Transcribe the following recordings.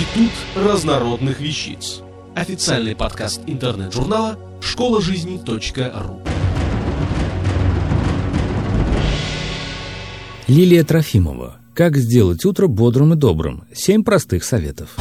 Институт разнородных вещиц. Официальный подкаст интернет-журнала школа жизни.ру. Лилия Трофимова. Как сделать утро бодрым и добрым? Семь простых советов.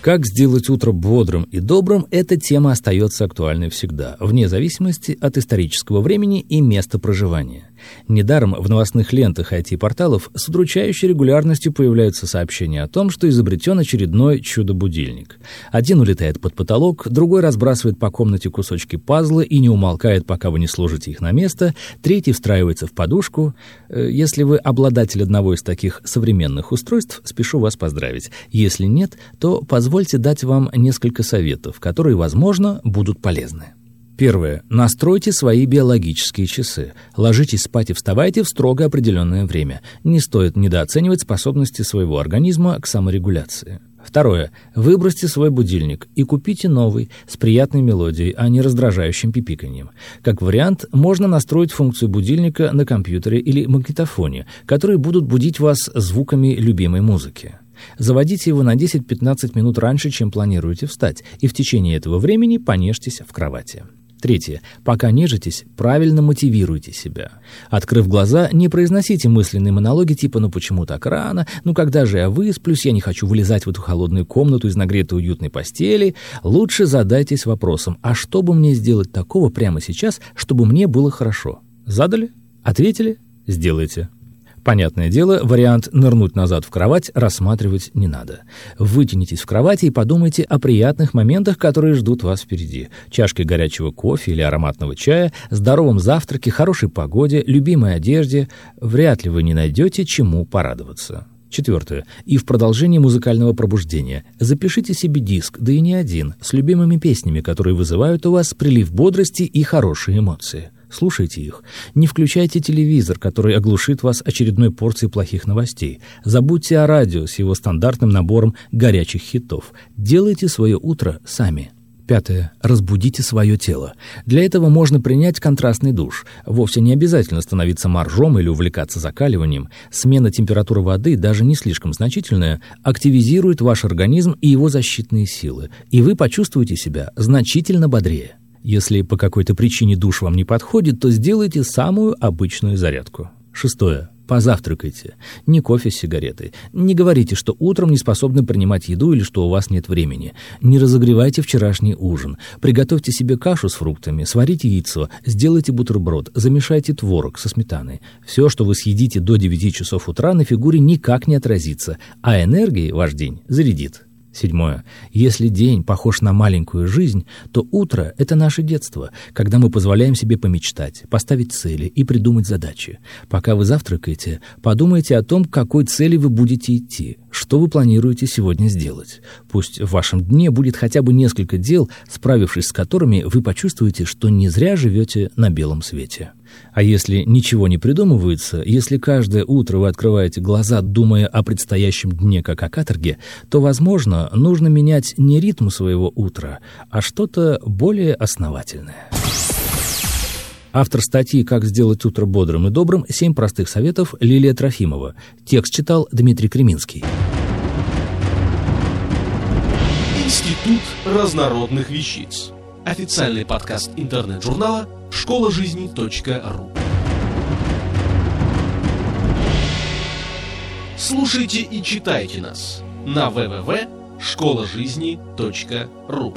Как сделать утро бодрым и добрым, эта тема остается актуальной всегда, вне зависимости от исторического времени и места проживания. Недаром в новостных лентах IT-порталов с удручающей регулярностью появляются сообщения о том, что изобретен очередной чудо-будильник. Один улетает под потолок, другой разбрасывает по комнате кусочки пазла и не умолкает, пока вы не сложите их на место, третий встраивается в подушку. Э, если вы обладатель одного из таких современных устройств, спешу вас поздравить. Если нет, то позвольте дать вам несколько советов, которые, возможно, будут полезны. Первое. Настройте свои биологические часы. Ложитесь спать и вставайте в строго определенное время. Не стоит недооценивать способности своего организма к саморегуляции. Второе. Выбросьте свой будильник и купите новый, с приятной мелодией, а не раздражающим пипиканьем. Как вариант, можно настроить функцию будильника на компьютере или магнитофоне, которые будут будить вас звуками любимой музыки. Заводите его на 10-15 минут раньше, чем планируете встать, и в течение этого времени понежьтесь в кровати. Третье. Пока нежитесь, правильно мотивируйте себя. Открыв глаза, не произносите мысленные монологи типа «ну почему так рано?», «ну когда же я высплюсь?», «я не хочу вылезать в эту холодную комнату из нагретой уютной постели». Лучше задайтесь вопросом «а что бы мне сделать такого прямо сейчас, чтобы мне было хорошо?» Задали? Ответили? Сделайте. Понятное дело, вариант нырнуть назад в кровать рассматривать не надо. Вытянитесь в кровати и подумайте о приятных моментах, которые ждут вас впереди. Чашкой горячего кофе или ароматного чая, здоровом завтраке, хорошей погоде, любимой одежде. Вряд ли вы не найдете чему порадоваться. Четвертое. И в продолжении музыкального пробуждения. Запишите себе диск, да и не один, с любимыми песнями, которые вызывают у вас прилив бодрости и хорошие эмоции. Слушайте их. Не включайте телевизор, который оглушит вас очередной порцией плохих новостей. Забудьте о радио с его стандартным набором горячих хитов. Делайте свое утро сами. Пятое. Разбудите свое тело. Для этого можно принять контрастный душ. Вовсе не обязательно становиться моржом или увлекаться закаливанием. Смена температуры воды, даже не слишком значительная, активизирует ваш организм и его защитные силы, и вы почувствуете себя значительно бодрее. Если по какой-то причине душ вам не подходит, то сделайте самую обычную зарядку. Шестое. Позавтракайте. Не кофе с сигаретой. Не говорите, что утром не способны принимать еду или что у вас нет времени. Не разогревайте вчерашний ужин. Приготовьте себе кашу с фруктами, сварите яйцо, сделайте бутерброд, замешайте творог со сметаной. Все, что вы съедите до 9 часов утра, на фигуре никак не отразится, а энергией ваш день зарядит. Седьмое. Если день похож на маленькую жизнь, то утро — это наше детство, когда мы позволяем себе помечтать, поставить цели и придумать задачи. Пока вы завтракаете, подумайте о том, к какой цели вы будете идти, что вы планируете сегодня сделать. Пусть в вашем дне будет хотя бы несколько дел, справившись с которыми вы почувствуете, что не зря живете на белом свете. А если ничего не придумывается, если каждое утро вы открываете глаза, думая о предстоящем дне как о каторге, то, возможно, нужно менять не ритм своего утра, а что-то более основательное. Автор статьи «Как сделать утро бодрым и добрым. Семь простых советов» Лилия Трофимова. Текст читал Дмитрий Креминский. Институт разнородных вещиц. Официальный подкаст интернет-журнала школа жизни .ру. Слушайте и читайте нас на www.школажизни.ру.